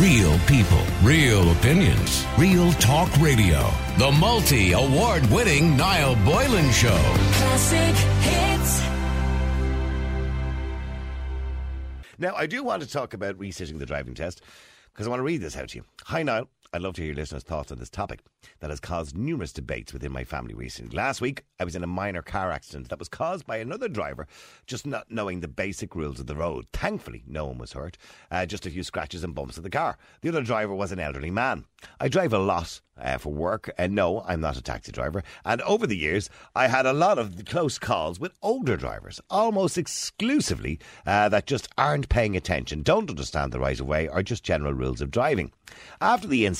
Real people, real opinions, real talk radio. The multi award winning Niall Boylan Show. Classic hits. Now, I do want to talk about resitting the driving test because I want to read this out to you. Hi, Niall. I'd love to hear your listeners' thoughts on this topic that has caused numerous debates within my family recently. Last week, I was in a minor car accident that was caused by another driver just not knowing the basic rules of the road. Thankfully, no one was hurt, uh, just a few scratches and bumps of the car. The other driver was an elderly man. I drive a lot uh, for work, and no, I'm not a taxi driver. And over the years, I had a lot of close calls with older drivers, almost exclusively, uh, that just aren't paying attention, don't understand the right of way, or just general rules of driving. After the incident,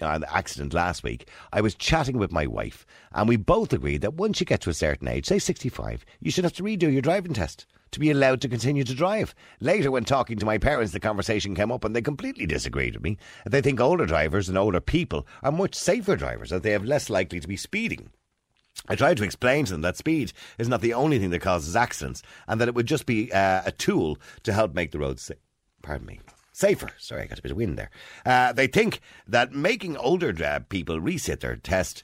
uh, the accident last week, I was chatting with my wife, and we both agreed that once you get to a certain age, say 65, you should have to redo your driving test to be allowed to continue to drive. Later, when talking to my parents, the conversation came up, and they completely disagreed with me. They think older drivers and older people are much safer drivers, that they are less likely to be speeding. I tried to explain to them that speed is not the only thing that causes accidents, and that it would just be uh, a tool to help make the roads safe. Pardon me safer. Sorry, I got a bit of wind there. Uh, they think that making older uh, people resit their test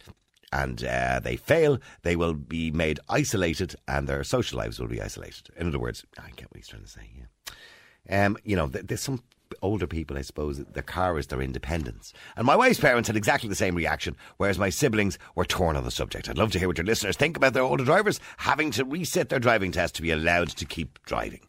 and uh, they fail, they will be made isolated and their social lives will be isolated. In other words, I get what he's trying to say, yeah. Um, you know, th- there's some older people, I suppose, their car is their independence. And my wife's parents had exactly the same reaction, whereas my siblings were torn on the subject. I'd love to hear what your listeners think about their older drivers having to reset their driving test to be allowed to keep driving.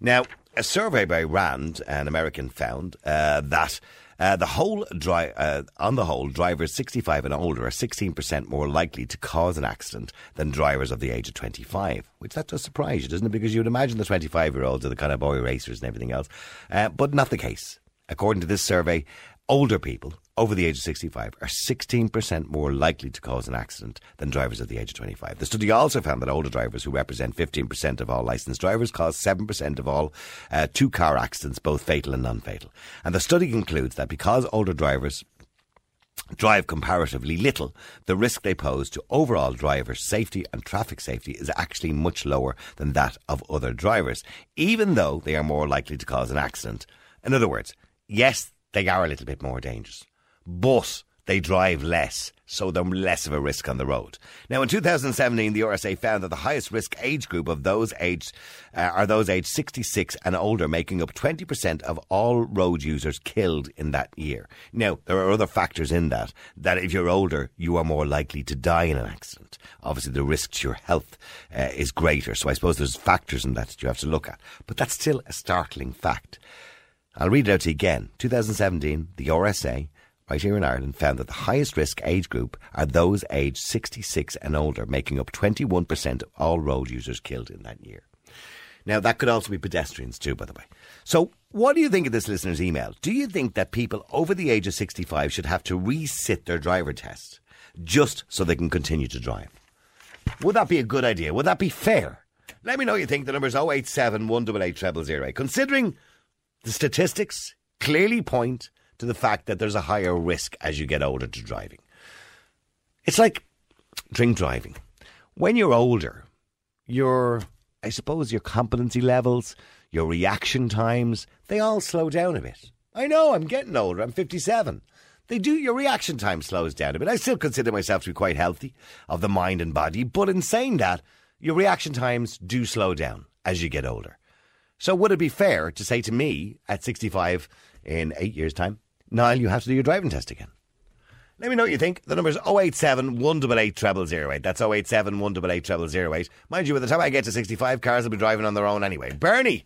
Now, a survey by Rand, an American, found uh, that uh, the whole dri- uh, on the whole, drivers 65 and older are 16% more likely to cause an accident than drivers of the age of 25. Which that does surprise you, doesn't it? Because you'd imagine the 25 year olds are the kind of boy racers and everything else, uh, but not the case. According to this survey, older people over the age of 65 are 16% more likely to cause an accident than drivers at the age of 25. The study also found that older drivers, who represent 15% of all licensed drivers, cause 7% of all uh, two car accidents, both fatal and non fatal. And the study concludes that because older drivers drive comparatively little, the risk they pose to overall driver safety and traffic safety is actually much lower than that of other drivers, even though they are more likely to cause an accident. In other words, yes, they are a little bit more dangerous, but they drive less, so they're less of a risk on the road. Now, in 2017, the RSA found that the highest risk age group of those aged uh, are those aged 66 and older, making up 20% of all road users killed in that year. Now, there are other factors in that, that if you're older, you are more likely to die in an accident. Obviously, the risk to your health uh, is greater, so I suppose there's factors in that that you have to look at. But that's still a startling fact. I'll read it out to you again. 2017, the RSA right here in Ireland found that the highest risk age group are those aged 66 and older, making up 21% of all road users killed in that year. Now, that could also be pedestrians too, by the way. So, what do you think of this listener's email? Do you think that people over the age of 65 should have to resit their driver test just so they can continue to drive? Would that be a good idea? Would that be fair? Let me know you think. The number's 087 188 0008. Considering the statistics clearly point to the fact that there's a higher risk as you get older to driving. It's like drink driving. When you're older, your, I suppose, your competency levels, your reaction times, they all slow down a bit. I know, I'm getting older, I'm 57. They do, your reaction time slows down a bit. I still consider myself to be quite healthy of the mind and body, but in saying that, your reaction times do slow down as you get older. So would it be fair to say to me at 65 in eight years' time, Niall, you have to do your driving test again? Let me know what you think. The number's 087 188 0008. That's 087 188 0008. Mind you, by the time I get to 65, cars will be driving on their own anyway. Bernie,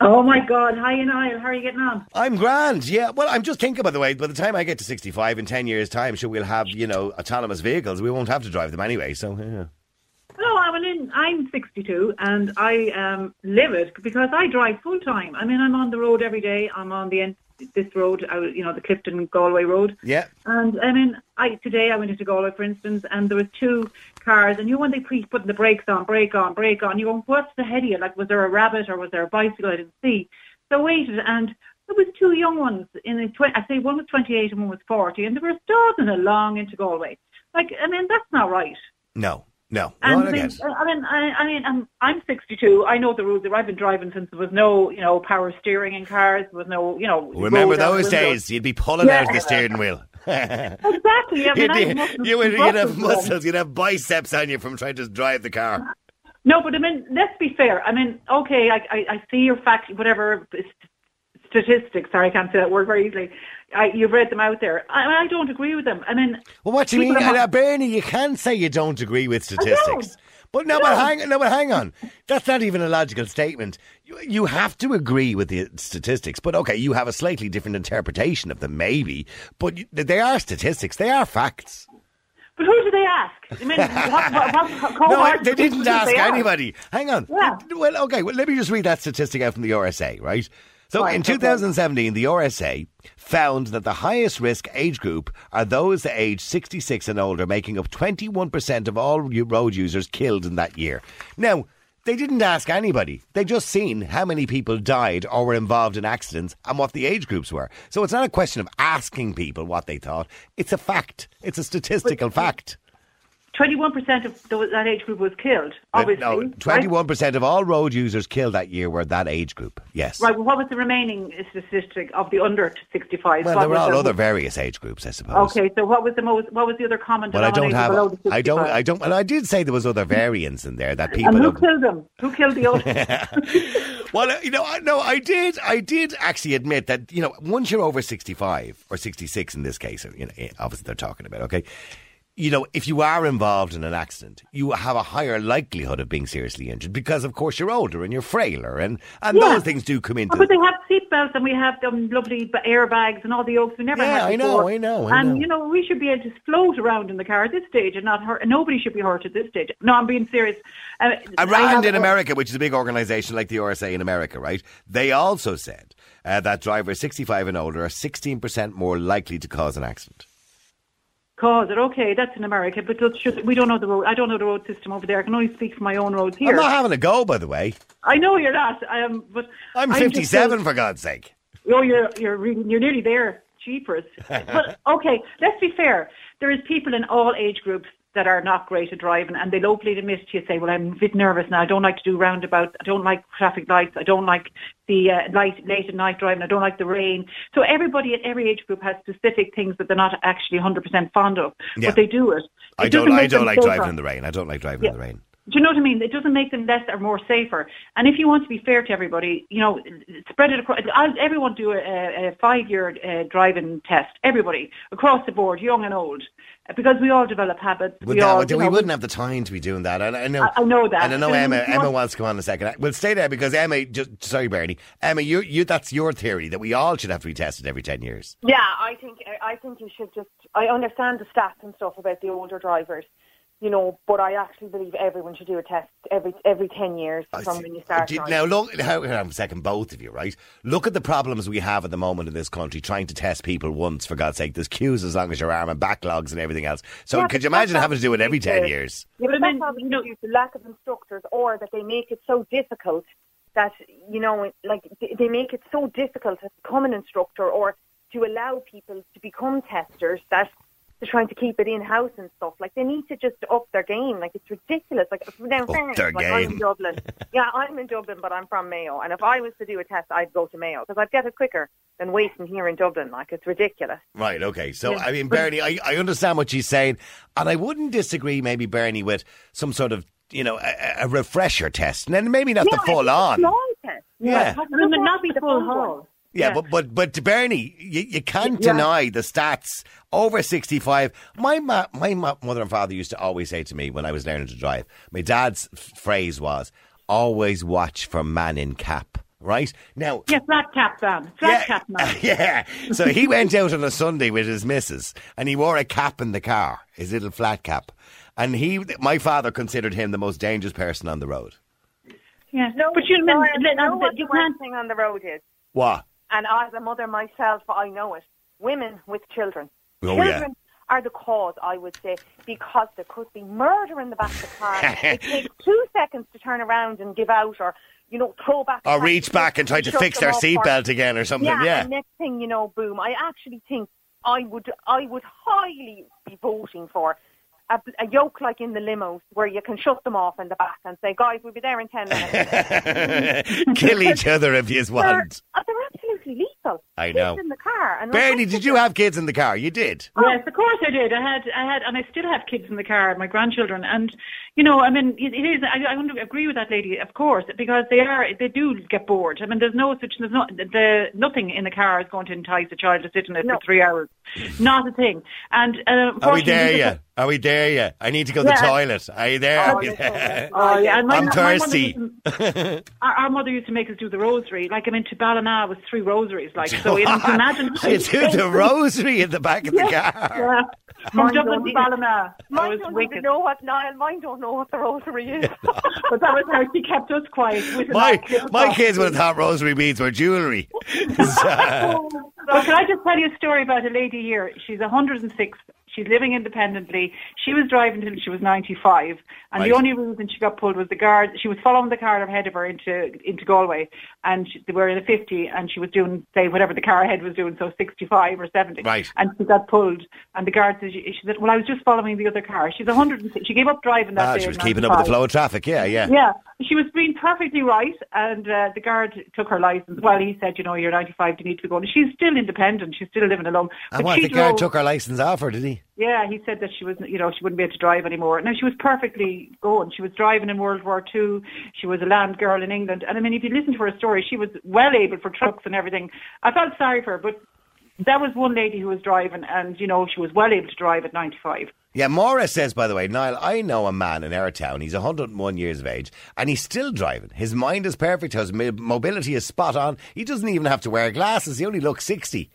Oh my God! Hi, Niall. How are you getting on? I'm grand. Yeah. Well, I'm just thinking, by the way, by the time I get to 65 in 10 years' time, sure, we'll have, you know, autonomous vehicles. We won't have to drive them anyway. So, yeah. No, I mean, in, I'm 62 and I um, live it because I drive full time. I mean, I'm on the road every day. I'm on the end, this road, you know, the Clifden Galway road. Yeah. And I mean, I today I went into Galway, for instance, and there was two cars, and you know when they pre putting the brakes on, brake on, brake on, you go, what's ahead of you? Like, was there a rabbit or was there a bicycle? I didn't see. So I waited, and there was two young ones in the tw- I say one was 28 and one was 40, and they were starting along into Galway. Like, I mean, that's not right. No. No, And no, I mean. I mean, I, I mean, I'm, I'm 62. I know the rules. I've been driving since there was no, you know, power steering in cars. There was no, you know. Remember those days? You'd be pulling out Yeah. the steering wheel. Exactly. I mean, you'd, muscles you would, you'd have muscles you'd have biceps on you from trying to drive the car. No, but I mean, let's be fair. I mean, okay, I, I, I see your fact, whatever statistics. Sorry, I can't say that word very easily. I, you've read them out there. I, I don't agree with them. I mean, Well, what do you mean, uh, Bernie? You can't say you don't agree with statistics. But no, but hang, no, but hang on. That's not even a logical statement. You, you have to agree with the statistics. But okay, you have a slightly different interpretation of them, maybe. But you, they are statistics. They are facts. but who do they ask? I mean, what, what, what No, they didn't ask they ask? anybody. Hang on. Yeah. Well, okay. Well, let me just read that statistic out from the RSA, right? So Right, in okay. 2017, the RSA found that the highest risk age group are those aged 66 and older, making up 21% of all road users killed in that year. Now, they didn't ask anybody. They just seen how many people died or were involved in accidents and what the age groups were. So it's not a question of asking people what they thought. It's a fact. It's a statistical fact. 21% of those, that age group was killed, obviously. No, right? twenty-one percent of all road users killed that year were that age group. Yes. Right, well, what was the remaining statistic of the under 65? Well, What there were all the- other various age groups, I suppose. Okay, so what was the most? What was the other common Well, I don't denominator below have. the I don't. 65? I don't. And I did say there was other variants in there that people. And who killed them? Who killed the old? well, you know, I, no, I did. I did actually admit that you know, once you're over sixty-five or sixty-six in this case, you know, eh, obviously they're talking about. Okay. You know, if you are involved in an accident, you have a higher likelihood of being seriously injured because, of course, you're older and you're frailer, and and Yeah. those things do come into. Oh, but they have seatbelts and we have them lovely airbags and all the oaks we never Yeah, had I know. I know, I and know. you know we should be able to float around in the car at this stage and not hurt. Nobody should be hurt at this stage. No, I'm being serious. Uh, And in America, which is a big organisation like the RSA in America, right? They also said uh, that drivers 65 and older are 16% more likely to cause an accident. Cause it okay, that's in America, but just, we don't know the road. I don't know the road system over there. I can only speak for my own roads here. I'm not having a go, by the way. I know you're not. I am, but I'm just 57, so- for God's sake. Oh, you're you're you're nearly there. Cheapers. but okay, let's be fair. There is people in all age groups that are not great at driving, and they'll openly admit to you, say, "Well, I'm a bit nervous now. I don't like to do roundabouts. I don't like traffic lights. I don't like the uh, light late at night driving. I don't like the rain." So everybody at every age group has specific things that they're not actually 100% fond of, Yeah. but they do it. I don't. I don't like driving in the rain. I don't like driving in the rain. Do you know what I mean? It doesn't make them less or more safer. And if you want to be fair to everybody, you know, spread it across. I'll, everyone do a, a five-year uh, driving test. Everybody across the board, young and old, uh, because we all develop habits. Would we that, all, would- we know, wouldn't have the time to be doing that. And I know. I- I know that. And I know But Emma. if Emma want- wants to come on in a second. We'll stay there because Emma. Just sorry, Bernie. Emma, you, you. That's your theory that we all should have to be tested every ten years. Yeah, I think I think you should just. I understand the stats and stuff about the older drivers, you know, but I actually believe everyone should do a test every every ten years I from see. when you start. You- Now look, how, hang on a second, both of you, right? Look at the problems we have at the moment in this country trying to test people once, for God's sake. There's queues as long as your arm and backlogs and everything else. So Yeah, could you imagine having to do it every ten obviously- years? Yeah, but But I that's mean, obviously you know- due to lack of instructors, or that they make it so difficult that you know, like they- they make it so difficult to become an instructor, or to allow people to become testers that they're trying to keep it in house and stuff. Like they need to just up their game. Like it's ridiculous. Like now, Up fairness, their like I'm in Dublin. yeah, I'm in Dublin, but I'm from Mayo. And if I was to do a test, I'd go to Mayo because I'd get it quicker than waiting here in Dublin. Like it's ridiculous. Right, okay. So, I mean, Bernie, I, I understand what she's saying, and I wouldn't disagree, maybe, Bernie, with some sort of, you know, a, a refresher test. And then maybe not the full on. Long test. Yeah. I mean, not be the full one. haul. Yeah, Yeah. but but but Bernie, you, you can't Yeah. deny the stats. Over sixty-five. My ma- my ma- mother and father used to always say to me when I was learning to drive. My dad's f- phrase was, "Always watch for man in cap." Right now, Yeah, flat cap man. Flat cap man. yeah. So he went out on a Sunday with his missus, and he wore a cap in the car, his little flat cap, and he, my father, considered him the most dangerous person on the road. Yeah, No, but you, no, mean, I know what you the can't. worst thing on the road is. What? And as a mother myself, I know it. Women with children. Oh, yeah. children are the cause, I would say, because there could be murder in the back of the car. it takes two seconds to turn around and give out or, you know, throw back. Or reach back and try to fix their seatbelt again or something. Yeah, Yeah. next thing you know, boom. I actually think I would, I would highly be voting for a, a yoke like in the limos where you can shut them off in the back and say, guys, we'll be there in 10 minutes. Kill each other if you they're, want. uh, they're absolutely lethal. I Kids know. in the car. And Bernie, did you have kids in the car? You did. Yes, of course I did. I had, I had, and I still have kids in the car, my grandchildren, and you know, I mean, it, it is. I, I want to agree with that lady, of course, because they are, they do get bored. I mean, there's no such, there's not, the nothing in the car is going to entice a child to sit in it No. for three hours, not a thing. And uh, Are we there yet? Are we there yet? I need to go to the toilet. Are you there? Oh, yes, Oh, yeah, my, I'm my thirsty. to- our, our mother used to make us do the rosary. Like I mean, to Ballina was three rosaries. Like so, you know, imagine. you do the rosary in the back of the car. Yeah. From Mine Dublin don't to Ballina. Mine don't wicked. even know what Niall. Mine don't know what the rosary is. But that was how she kept us quiet. My my thought. kids would have thought rosary beads were jewellery. So- uh, But can I just tell you a story about a lady here? She's 106. She's living independently. She was driving till she was 95, and Right. the only reason she got pulled was the guard. She was following the car ahead of her into into Galway, and she, they were in a 50, and she was doing say whatever the car ahead was doing, so 65 or 70. Right. And she got pulled, and the guard said, she, she said, "Well, I was just following the other car." She's 106. She gave up driving that ah, day. she was keeping up with the flow of traffic. Yeah, yeah. Yeah, she was being perfectly right, and uh, the guard took her license. Well, he said, you know, you're 95, you need to go. And she's still independent. She's still living alone. And But what, she the guard took her licence off her, did he? Yeah, he said that she was, you know, she wouldn't be able to drive anymore. Now she was perfectly going. She was driving in World War Two. She was a land girl in England, and I mean, if you listen to her story, she was well able for trucks and everything. I felt sorry for her, but that was one lady who was driving, and you know, she was well able to drive at 95. Yeah, Maura says, by the way, Niall, I know a man in our town. He's 101 years of age and he's still driving. His mind is perfect. His mobility is spot on. He doesn't even have to wear glasses. He only looks 60.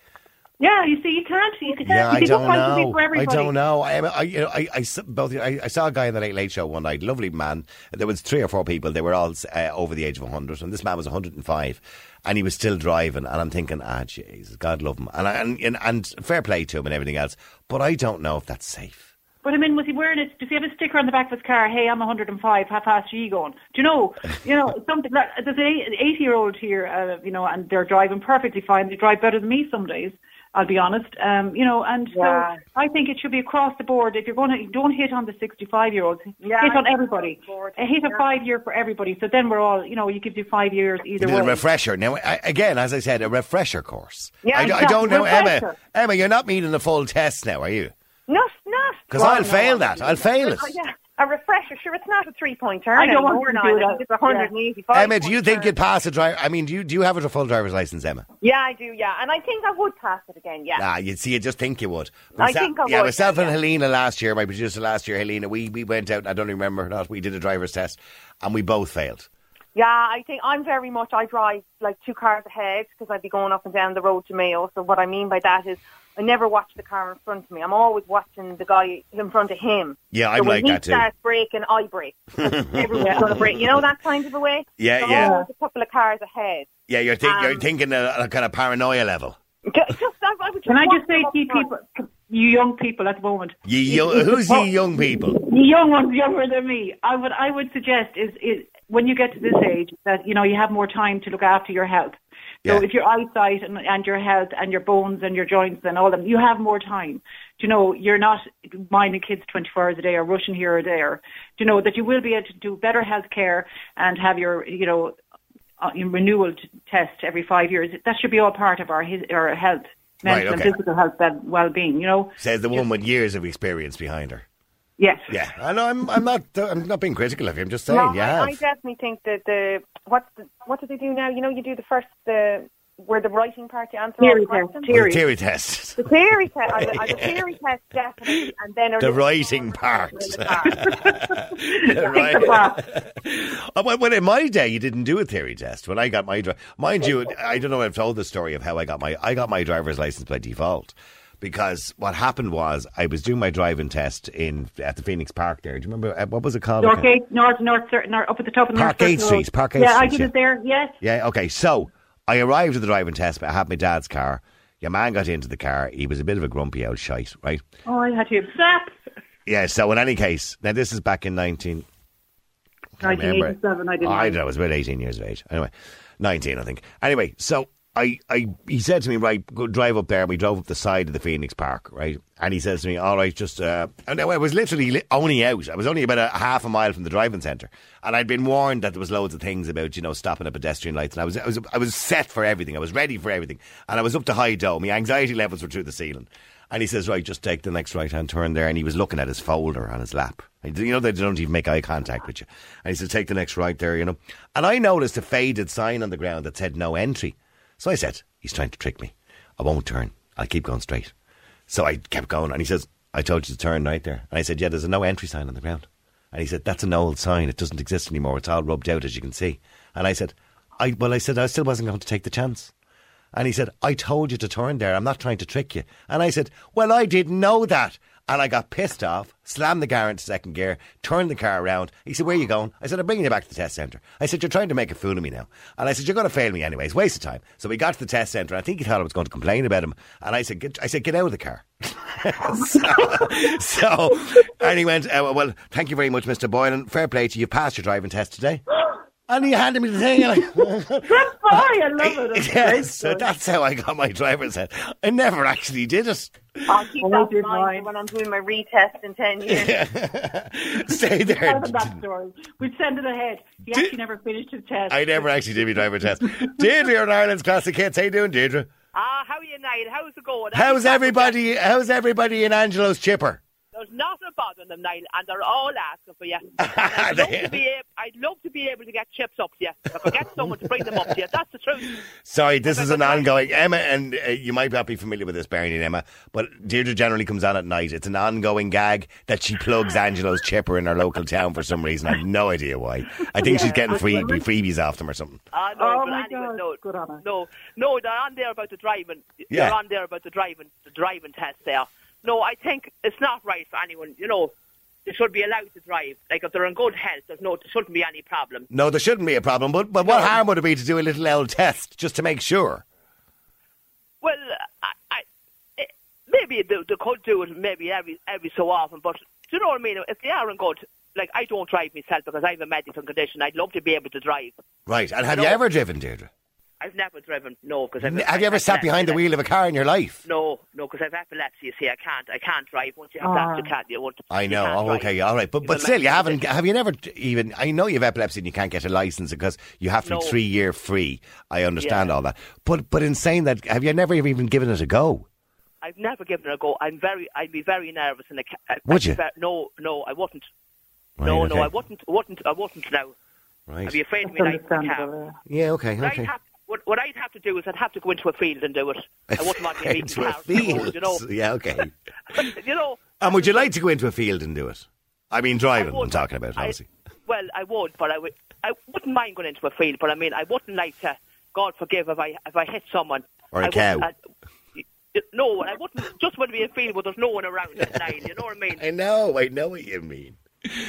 Yeah, you see, you can't. You can't Yeah, you I don't like to know. For I don't know. I, I, you know, I, I, both, I, I saw a guy in the Late Late Show one night, lovely man. There was three or four people. They were all uh, over the age of 100, and this man was 105, and he was still driving. And I'm thinking, ah, Jesus, God love him, and, I- and and and fair play to him and everything else. But I don't know if that's safe. But I mean, was he wearing it? Does he have a sticker on the back of his car? Hey, I'm 105. How fast are you going? Do you know? You know, something like there's an 80 year old here, uh, you know, and they're driving perfectly fine. They drive better than me some days. I'll be honest. Um, you know, and Yeah. so I think it should be across the board. If you're going to, don't hit on the 65 year olds. Yeah, hit on everybody. board, Uh, hit a five year for everybody. So then we're all, you know, you give you five years either way. a refresher. Now, I, again, as I said, a refresher course. Yeah, I, d- I exactly. don't know, Emma. Refresher. Emma, you're not meeting the full test now, are you? No, not. Because Well, I'll no, fail that. I'll fail it. Yeah. A refresher, sure, it's not a three point turn I don't want anymore to now. do I that. it's a 185. Emma, do you point think turn. you'd pass a driver? I mean, do you do you have a full driver's license, Emma? Yeah, I do, yeah. And I think I would pass it again, yeah. Ah, you'd see, you just think you would. I Myself- think I yeah, would, myself and yeah. Helena last year, my producer last year, Helena, we, we went out, I don't remember or not, we did a driver's test and we both failed. Yeah, I think I'm very much, I drive like two cars ahead because I'd be going up and down the road to Mayo. So what I mean by that is I never watch the car in front of me. I'm always watching the guy in front of him. Yeah, I'm when like he that too. He starts braking, I brake. 'Cause Everyone's going to brake. You know that kind of a way? Yeah, so yeah. always a couple of cars ahead. Yeah, you're, think, you're Um, thinking a, a kind of paranoia level. Just, I, I would just Can I just say to you people, you young people at the moment, Ye young, who's ye young people? The young ones younger than me. I would I would suggest is, is when you get to this age that you know you have more time to look after your health. So Yeah. if your eyesight and, and your health and your bones and your joints and all of them, you have more time. Do you know you're not minding kids 24 hours a day or rushing here or there. Do you know that you will be able to do better health care and have your you know uh, renewal test every five years. That should be all part of our our health, Right, mental okay. and physical health, well- well-being. You know. Says the one with years of experience behind her. Yes. Yeah, I know. I'm, I'm not. I'm not being critical of you. I'm just saying. No, you I. I definitely think that the what's the, what do they do now? You know, you do the first the where the writing part you answer all the test, questions. Well, theory. the theory test. The theory test, I, I, the theory test definitely, and then The writing part. in the car. right. Uh, well, well, in my day, you didn't do a theory test. When I got my, dri- mind you, I don't know. if I've told the story of how I got my, I got my driver's license by default. Because what happened was I was doing my driving test in at the Phoenix Park there. Do you remember uh, what was it called? Northgate, North, North, North, up at the top of the North Parkgate Street. Parkgate Yeah, I did yeah. it there. Yes. Yeah, okay. So I arrived at the driving test, but I had my dad's car. Your man got into the car. He was a bit of a grumpy old shite, right? Oh, I had to zap. Yeah, so in any case, now this is back in 19. I 1987. I didn't. Oh, I don't know. I was about 18 years of age. Anyway, 19, I think. Anyway, so I, I, he said to me, right, go drive up there. We drove up the side of the Phoenix Park, right? And he says to me, all right, just, uh, and I was literally li- only out. I was only about a half a mile from the driving centre. And I'd been warned that there was loads of things about, you know, stopping at pedestrian lights. And I was, I was, I was set for everything. I was ready for everything. And I was up to high dough. My anxiety levels were through the ceiling. And he says, right, just take the next right hand turn there. And he was looking at his folder on his lap. You know, they don't even make eye contact with you. And he said, take the next right there, you know. And I noticed a faded sign on the ground that said no entry. So I said, he's trying to trick me. I won't turn. I'll keep going straight. So I kept going. And he says, I told you to turn right there. And I said, yeah, there's a no entry sign on the ground. And he said, that's an old sign. It doesn't exist anymore. It's all rubbed out, as you can see. And I said, I, well, I said, I still wasn't going to take the chance. And he said, I told you to turn there. I'm not trying to trick you. And I said, Well, I didn't know that. And I got pissed off, slammed the car into second gear, turned the car around. He said, Where are you going? I said, I'm bringing you back to the test centre. I said, You're trying to make a fool of me now. And I said, You're going to fail me anyways. Waste of time. So we got to the test centre. I think he thought I was going to complain about him. And I said, Get, I said, Get out of the car. so, so, and he went, uh, Well, thank you very much, Mr. Boylan. Fair play to you. You passed your driving test today. And he handed me the thing. And I, Good boy, I love it. That's yes, great. so that's how I got my driver's head. I never actually did it. I'll keep Oh, that in mind when I'm doing my retest in 10 years. Stay there. Tell them that story. We'd send it ahead. He Did- actually never finished his test. I never actually did my driver's test. Deirdre, you're in Ireland's classic hits. How you doing, Deirdre? Ah, how are you, Niall? How's it going? How's everybody? How's everybody in Angelo's chipper? There's nothing bothering them, Niall, and they're all asking for you. I'd, love to be able, I'd love to be able to get chips up to you. If I could get someone to bring them up to you, that's the truth. Sorry, this is an ongoing. Emma, and uh, you might not be familiar with this, Bernie and Emma, but Deirdre generally comes on at night. It's an ongoing gag that she plugs Angelo's chipper in her local town for some reason. I have no idea why. I think she's getting freebie, freebies off them or something. Ah, no, Oh, but my anyway, God. no, Good on her. no, no, they're on there about the driving. Yeah. They're on there about the driving, the driving test there. No, I think it's not right for anyone. You know, they should be allowed to drive. Like if they're in good health, there's no, there shouldn't be any problem. No, there shouldn't be a problem, but, but what harm would it be to do a little L test just to make sure? Well, I, I, maybe they, they could do it maybe every every so often, but do you know what I mean? If they aren't good, like I don't drive myself because I have a medical condition. I'd love to be able to drive. Right, and have you ever driven, Deirdre? I've never driven, no, because I've. Have you ever sat behind the wheel of a car in your life? No, no, because I've epilepsy. You see, I can't, I can't drive. Once you have that, you ah. can't. You won't. I you know. can't Oh, drive. okay, all right. But but still, you haven't. condition. Have you never even? I know you have epilepsy and you can't get a license because you have to be three year free. I understand Yeah. all that. But but in saying that, have you never even given it a go? I've never given it a go. I'm very, I'd be very nervous. And I, would I'd be you? ver- no, no, I wouldn't. Right, no, okay. no, I wouldn't, wouldn't, I wouldn't now. Right. I'd be afraid of That's me like the yeah. Yeah. Okay. What Okay. I'd have, what, what I'd have to do is I'd have to go into a field and do it. I wouldn't want to be into a car road, field. You know, Yeah. Okay. you know. and would you like to go into a field and do it? I mean, driving. I would. I'm talking about, I- well, I would, but I would. I wouldn't mind going into a field, but I mean, I wouldn't like to. God forgive if I if I hit someone. Or a I cow. I- no, I wouldn't. Just want to be in a field where there's no one around at night. You know what I mean? I know. I know what you mean.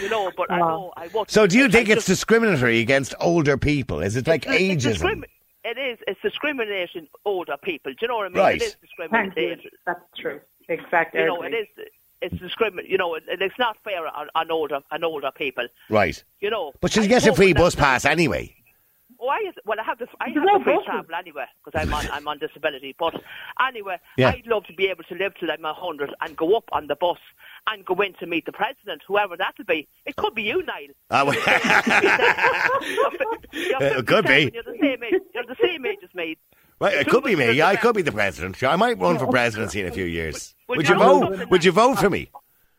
You know, but I know I wouldn't. So, do you I think it's just- discriminatory against older people? Is it like it's ageism? discrimi- It is. It's discrimination older people. Do you know what I mean? Right. It is discrimination. That's true. Exactly. You know, it is. It's discrimin. You know, it, it's not fair on, on older on older people. Right. You know. But she I gets a free bus pass anyway. Oh, I well, I have the I There's have no the free buses. travel anyway because I'm on I'm on disability. But anyway, Yeah. I'd love to be able to live till I'm a hundred and go up on the bus and go in to meet the president, whoever that'll be. It could be you, Niall. Ah, you're It could be. You're the same age. You're the same age as me. Right, it could be me. Yeah, I could be the president. Sure, I might run for presidency in a few years. Would Would you you vote? Would you vote for me?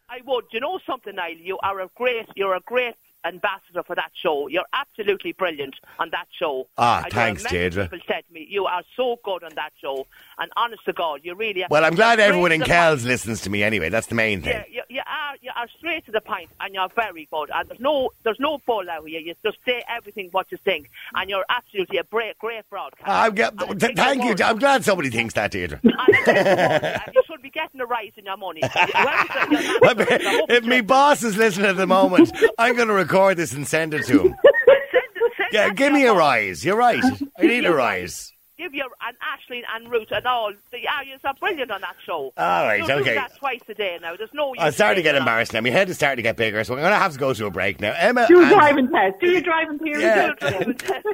I would. You know something, Niall? You are a great. You're a great ambassador for that show. You're absolutely brilliant on that show. Ah, And thanks, Deirdre. People said to me, "You are so good on that show." And honest to God, you really. Are Well, I'm glad everyone in Kells listens to me anyway. That's the main thing. Yeah, you, you are. You are straight to the point, and you're very good. And there's no, there's no bull out here. You just say everything what you think, and you're absolutely a great, great broadcaster. I'm th- thank you. worth- I'm glad somebody thinks that, Deirdre. and I think you're worth it, and you should be getting a rise in your money. Whoever's your manager, Well, I if you my boss is listening at the moment, I'm going to record this and send it to him. Send- send Yeah, give me a boss. rise. You're right. I need a rise. give you an ash Ashleen and Ruth and all. The Aryans are brilliant on that show. All right, They'll do okay. that twice a day now. There's no use. I'm starting to get embarrassed now. My head is starting to get bigger, so I'm going to have to go to a break now. Emma, Do a and, driving test. Do your driving theory. Yeah. test.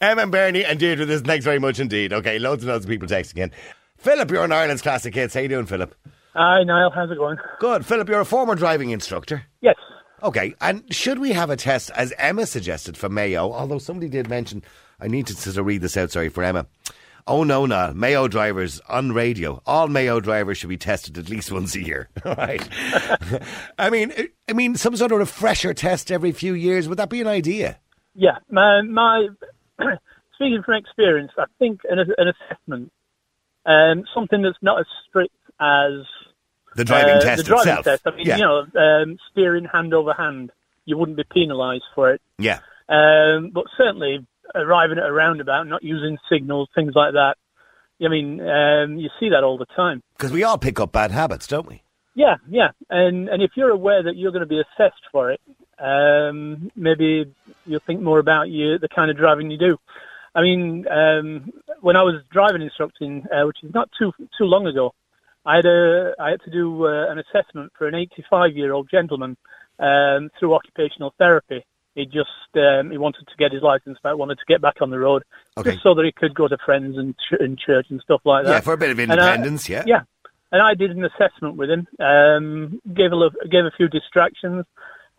Emma and Bernie and Deirdre, this thanks very much indeed. Okay, loads and loads of people texting in. Philip, you're an Ireland's Classic Hits. How you doing, Philip? Hi, Niall. How's it going? Good. Philip, you're a former driving instructor. Yes. Okay, and should we have a test, as Emma suggested, for Mayo? Although somebody did mention, I need to sort of read this out, sorry, for Emma. Oh no, no, Mayo drivers on radio. All Mayo drivers should be tested at least once a year. All right. I mean, I mean, some sort of refresher test every few years. Would that be an idea? Yeah. My, my speaking from experience, I think an, an assessment, um, something that's not as strict as The driving uh, test the driving itself. test. I mean, yeah. you know, um, steering hand over hand, you wouldn't be penalised for it. yeah. Um, but certainly arriving at a roundabout, not using signals, things like that. I mean, um, you see that all the time. Because we all pick up bad habits, don't we? Yeah, yeah, and and if you're aware that you're going to be assessed for it, um, maybe you'll think more about you the kind of driving you do. I mean, um, when I was driving instructing, uh, which is not too too long ago, I had a I had to do uh, an assessment for an 85 year old gentleman um, through occupational therapy. He just um, he wanted to get his license back, wanted to get back on the road, Okay. just so that he could go to friends and ch- in church and stuff like that. Yeah, for a bit of And I- independence, yeah. Yeah, and I did an assessment with him. Um, gave a lo- gave a few distractions,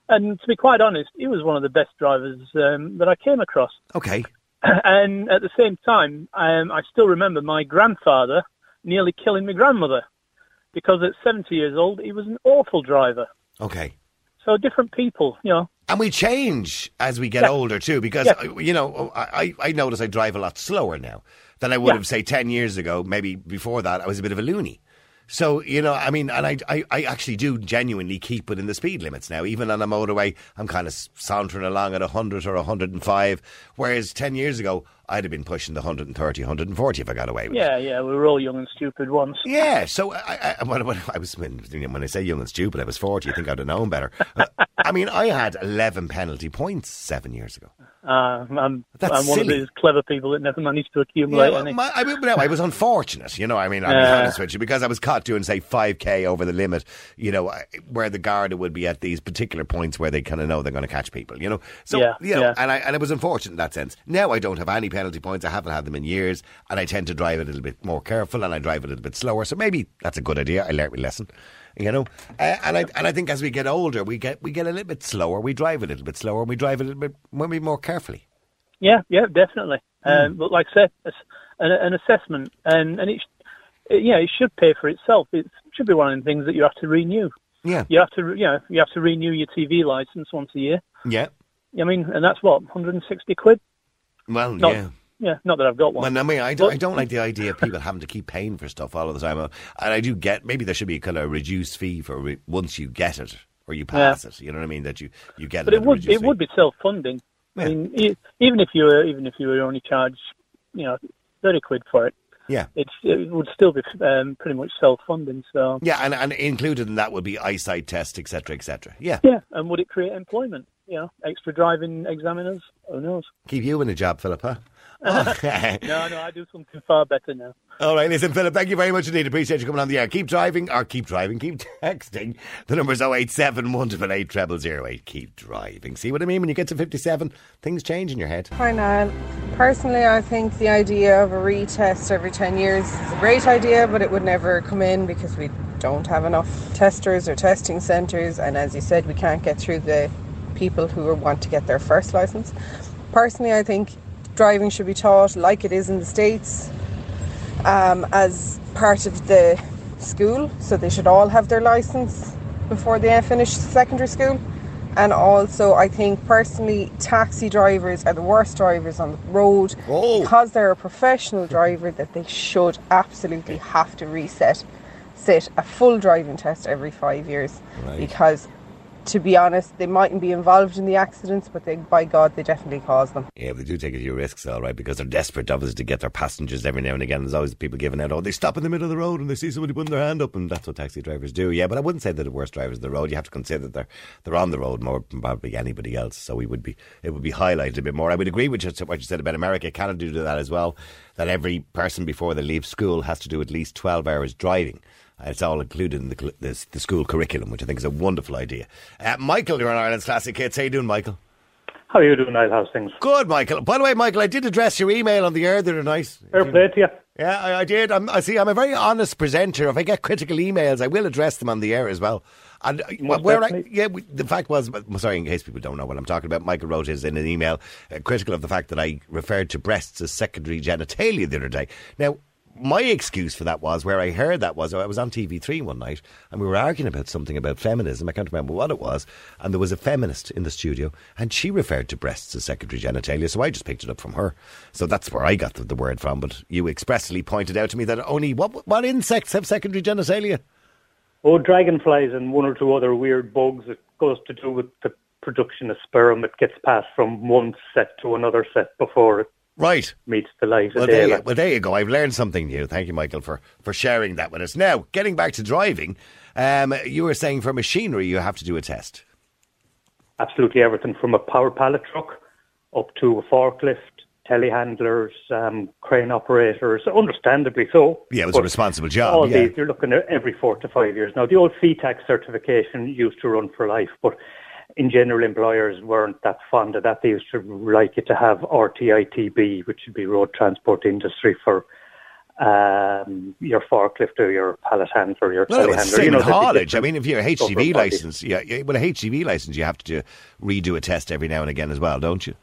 and to be quite honest, he was one of the best drivers um, that I came across. Okay. and at the same time, um, I still remember my grandfather nearly killing my grandmother because at 70 years old, he was an awful driver. Okay. So different people, you know. And we change as we get Yeah. older too, because Yeah. uh, you know I, I I notice I drive a lot slower now than I would Yeah. have say ten years ago. Maybe before that, I was a bit of a loony. So you know, I mean, and I, I, I actually do genuinely keep within the speed limits now. Even on a motorway, I'm kind of sauntering along at 100 or 105, whereas 10 years ago, I'd have been pushing the 130, 140 if I got away with it. Yeah, yeah, we were all young and stupid once. Yeah, so I, I, when, when I was when, when I say young and stupid, I was forty. You think I'd have known better? Uh, I mean, I had eleven penalty points seven years ago. Uh, I'm, That's I'm one silly. of these clever people that never managed to accumulate Yeah, any. my, I, mean, no, I was unfortunate, you know. I mean, I'll be Yeah. honest with you, because I was caught doing say five k over the limit, you know, where the guard would be at these particular points where they kind of know they're going to catch people, you know. So Yeah, you know, yeah. and I and it was unfortunate in that sense. Now I don't have any penalty points. I haven't had them in years, and I tend to drive a little bit more careful, and I drive a little bit slower. So maybe that's a good idea. I learnt my lesson. You know, uh, and I and I think as we get older, we get we get a little bit slower. We drive a little bit slower. and We drive a little bit maybe more carefully. Yeah, yeah, definitely. Hmm. Um, but like I said, it's an, an assessment, and and it, it, yeah, it should pay for itself. It should be one of the things that you have to renew. Yeah, You have to, you know, you have to renew your TV license once a year. yeah. I mean, and that's what 160 quid. Well, Not, yeah. yeah, not that I've got one. Well, I mean, I don't, But- I don't like the idea of people having to keep paying for stuff all of the time. Uh, And I do get maybe there should be a kind of reduced fee for re- once you get it or you pass it. You know what I mean? That you, you get but it. it would it fee. would be self-funding. Yeah. I mean, e- even if you were even if you were only charged, you know, 30 quid for it, Yeah. it's it would still be um, pretty much self-funding. So Yeah, and, and included in that would be eyesight tests, etc., etc. Yeah, yeah, and would it create employment? You know, extra driving examiners. Who knows? keep you in a job, Philippa. huh? No, no, I do something far better now. All right, listen, Philip, thank you very much indeed. Appreciate you coming on the air. Keep driving, or keep driving, keep texting. The number's 087 188 0008. Keep driving. See what I mean? When you get to 57, things change in your head. Hi, Niall. Personally, I think the idea of a retest every 10 years is a great idea, but it would never come in because we don't have enough testers or testing centres, and as you said, we can't get through the people who want to get their first license. Personally, I think driving should be taught like it is in the States um, as part of the school, so they should all have their license before they finish secondary school. And also, I think personally, taxi drivers are the worst drivers on the road Oh. because they're a professional driver. That they should absolutely have to reset, sit a full driving test every five years, Right. because to be honest, they mightn't be involved in the accidents, but they, by God, they definitely cause them. Yeah, they do take a few risks, all right, because they're desperate, obviously, to get their passengers every now and again. There's always people giving out, oh, they stop in the middle of the road and they see somebody putting their hand up, and that's what taxi drivers do. Yeah, but I wouldn't say they're the worst drivers on the road. You have to consider that they're they're on the road more than probably anybody else. So we would be it would be highlighted a bit more. I would agree with what you said about America. Canada do that as well. That every person before they leave school has to do at least twelve hours driving. It's all included in the, the, the school curriculum, which I think is a wonderful idea. Uh, Michael, you're on Ireland's Classic Hits. How you doing, Michael? How are you doing, Niall? How's things? Good, Michael. By the way, Michael, I did address your email on the air the other night. Fair play to you. Yeah, I, I did. I'm, I see. I'm a very honest presenter. If I get critical emails, I will address them on the air as well. And uh, Most where I, yeah, we- the fact was, sorry, in case people don't know what I'm talking about, Michael wrote his in an email uh, critical of the fact that I referred to breasts as secondary genitalia the other day. Now, my excuse for that was where I heard that was I was on TV3 one night and we were arguing about something about feminism. I can't remember what it was. And there was a feminist in the studio and she referred to breasts as secondary genitalia. So I just picked it up from her. So that's where I got the, the word from. But you expressly pointed out to me that only what, what insects have secondary genitalia? Oh, dragonflies and one or two other weird bugs. It goes to do with the production of sperm. It gets passed from one set to another set before it Right. meets the light Well there, you, well, there you go. I've learned something new. Thank you, Michael, for, for sharing that with us. Now, getting back to driving, um, you were saying for machinery you have to do a test. Absolutely everything from a power pallet truck up to a forklift, telehandlers, um, crane operators, understandably so. Yeah, it was a responsible job, All yeah. these, you're looking at every four to five years. Now, the old CTAC certification used to run for life, but in general, employers weren't that fond of that. They used to like it to have RTITB, which would be Road Transport Industry for um, your forklift or your pallet handler, your Well, telehandler. it's same you know, haulage. I mean, if you're a HGV license, yeah, well, a HGV license, you have to do, redo a test every now and again as well, don't you?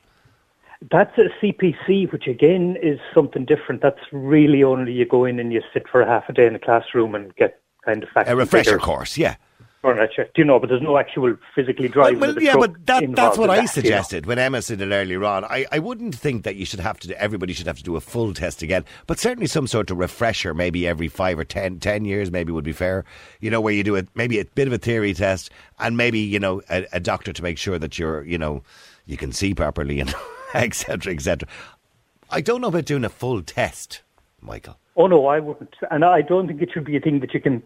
That's a CPC, which again is something different. That's really only you go in and you sit for a half a day in a classroom and get kind of facts A refresher course, yeah. At you. Do you know? But there's no actual physically driving. Well, yeah, but that, that's what I that, you know. suggested when Emma said it earlier on. I, I wouldn't think that you should have to. do- Everybody should have to do a full test again, but certainly some sort of refresher, maybe every five or ten, ten years, maybe would be fair. You know, where you do it, maybe a bit of a theory test, and maybe you know a, a doctor to make sure that you're, you know, you can see properly, and etc. etc. I don't know about doing a full test, Michael. Oh no, I wouldn't, and I don't think it should be a thing that you can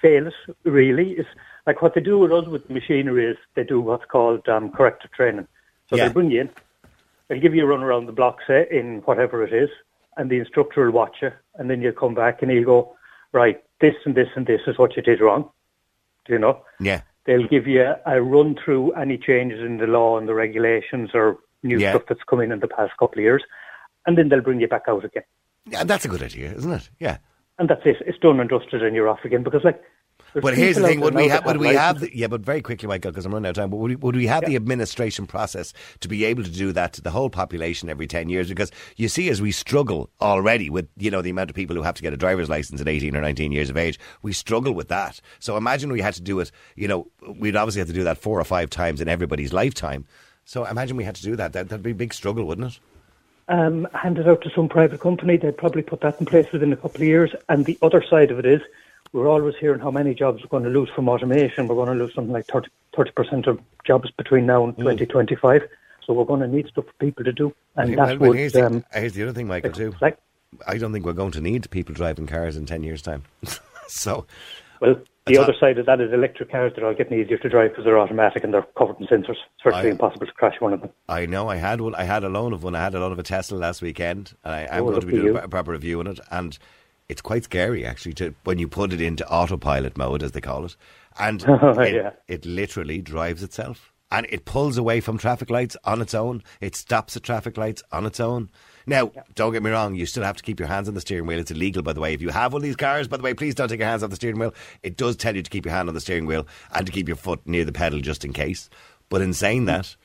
fail it. Really, it's like what they do with us with machinery is they do what's called um, corrective training. So Yeah. they bring you in, they'll give you a run around the block, say in whatever it is, and the instructor will watch you, and then you come back and he'll go, right, this and this and this is what you did wrong. Do you know? Yeah. They'll give you a run through any changes in the law and the regulations or new Yeah. stuff that's come in in the past couple of years, and then they'll bring you back out again. Yeah, that's a good idea, isn't it? Yeah. And that's it. It's done and dusted, and you're off again. Because like, there's But here's the thing: out would we have? Would we have? The, yeah, but very quickly, Michael, because I'm running out of time. But would we, would we have the administration process to be able to do that to the whole population every ten years? Because you see, as we struggle already with you know the amount of people who have to get a driver's license at 18 or 19 years of age, we struggle with that. So imagine we had to do it. You know, we'd obviously have to do that four or five times in everybody's lifetime. So imagine we had to do that. that that'd be a big struggle, wouldn't it? um, hand it out to some private company. They'd probably put that in place within a couple of years. And the other side of it is, we're always hearing how many jobs we're going to lose from automation. We're going to lose something like 30 percent of jobs between now Mm. and 2025. So we're going to need stuff for people to do, and Well, that well, would here's, the, um, here's the other thing, Michael, too. like I don't think we're going to need people driving cars in 10 years' time. so, Well, the other side of that is electric cars that are getting easier to drive because they're automatic and they're covered in sensors. It's virtually I- impossible to crash one of them. I know I had one. I had a loan of one. I had a loan of a Tesla last weekend, and I, I'm Oh, going to be doing you. a proper review on it. And it's quite scary actually to when you put it into autopilot mode, as they call it, and oh, it, Yeah. it literally drives itself. And it pulls away from traffic lights on its own. It stops at traffic lights on its own. Now, don't get me wrong, you still have to keep your hands on the steering wheel. It's illegal, by the way. If you have one of these cars, by the way, please don't take your hands off the steering wheel. It does tell you to keep your hand on the steering wheel and to keep your foot near the pedal just in case. But in saying that,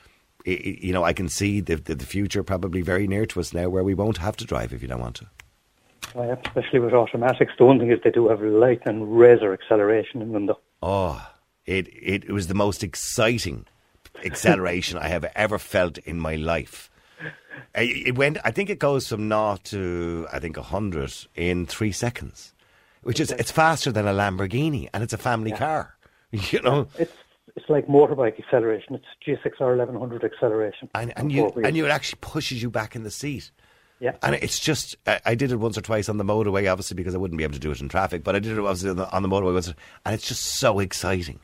i i you know, I can see the, the, the future probably very near to us now where we won't have to drive if you don't want to. Yeah, especially with automatics. The one thing is they do have light and razor acceleration in them, though. Oh, it, it, was the most exciting acceleration I have ever felt in my life. It went. I think it goes from naught to I think hundred in three seconds, which is it's faster than a Lamborghini, and it's a family car. You know, It's it's like motorbike acceleration. It's GSXR 1100 acceleration. And, and you and you it actually pushes you back in the seat. Yeah. And it's just, I, did it once or twice on the motorway, obviously, because I wouldn't be able to do it in traffic, but I did it obviously on the, on the motorway once, and it's just so exciting.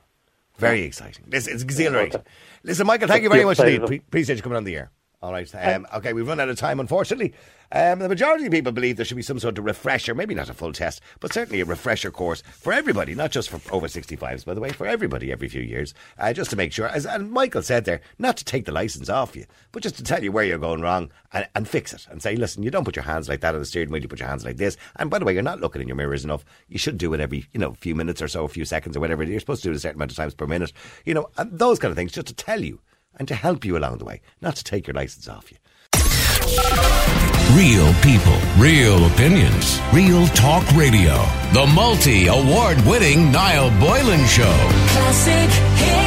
Very exciting. It's, it's exhilarating. Listen, Michael, thank you very much indeed. Appreciate you coming on the air. All right. Um, okay, we've run out of time, unfortunately. Um, the majority of people believe there should be some sort of refresher, maybe not a full test, but certainly a refresher course for everybody, not just for over 65s, by the way, for everybody every few years, uh, just to make sure, as and Michael said there, not to take the licence off you, but just to tell you where you're going wrong and, and fix it and say, listen, you don't put your hands like that on the steering wheel, you put your hands like this. And by the way, you're not looking in your mirrors enough. You should do it every, you know, few minutes or so, a few seconds or whatever. You're supposed to do it a certain amount of times per minute, you know, and those kind of things, just to tell you and to help you along the way, not to take your licence off you. Real people, real opinions, real talk radio. The multi award winning Niall Boylan Show. Classic hit.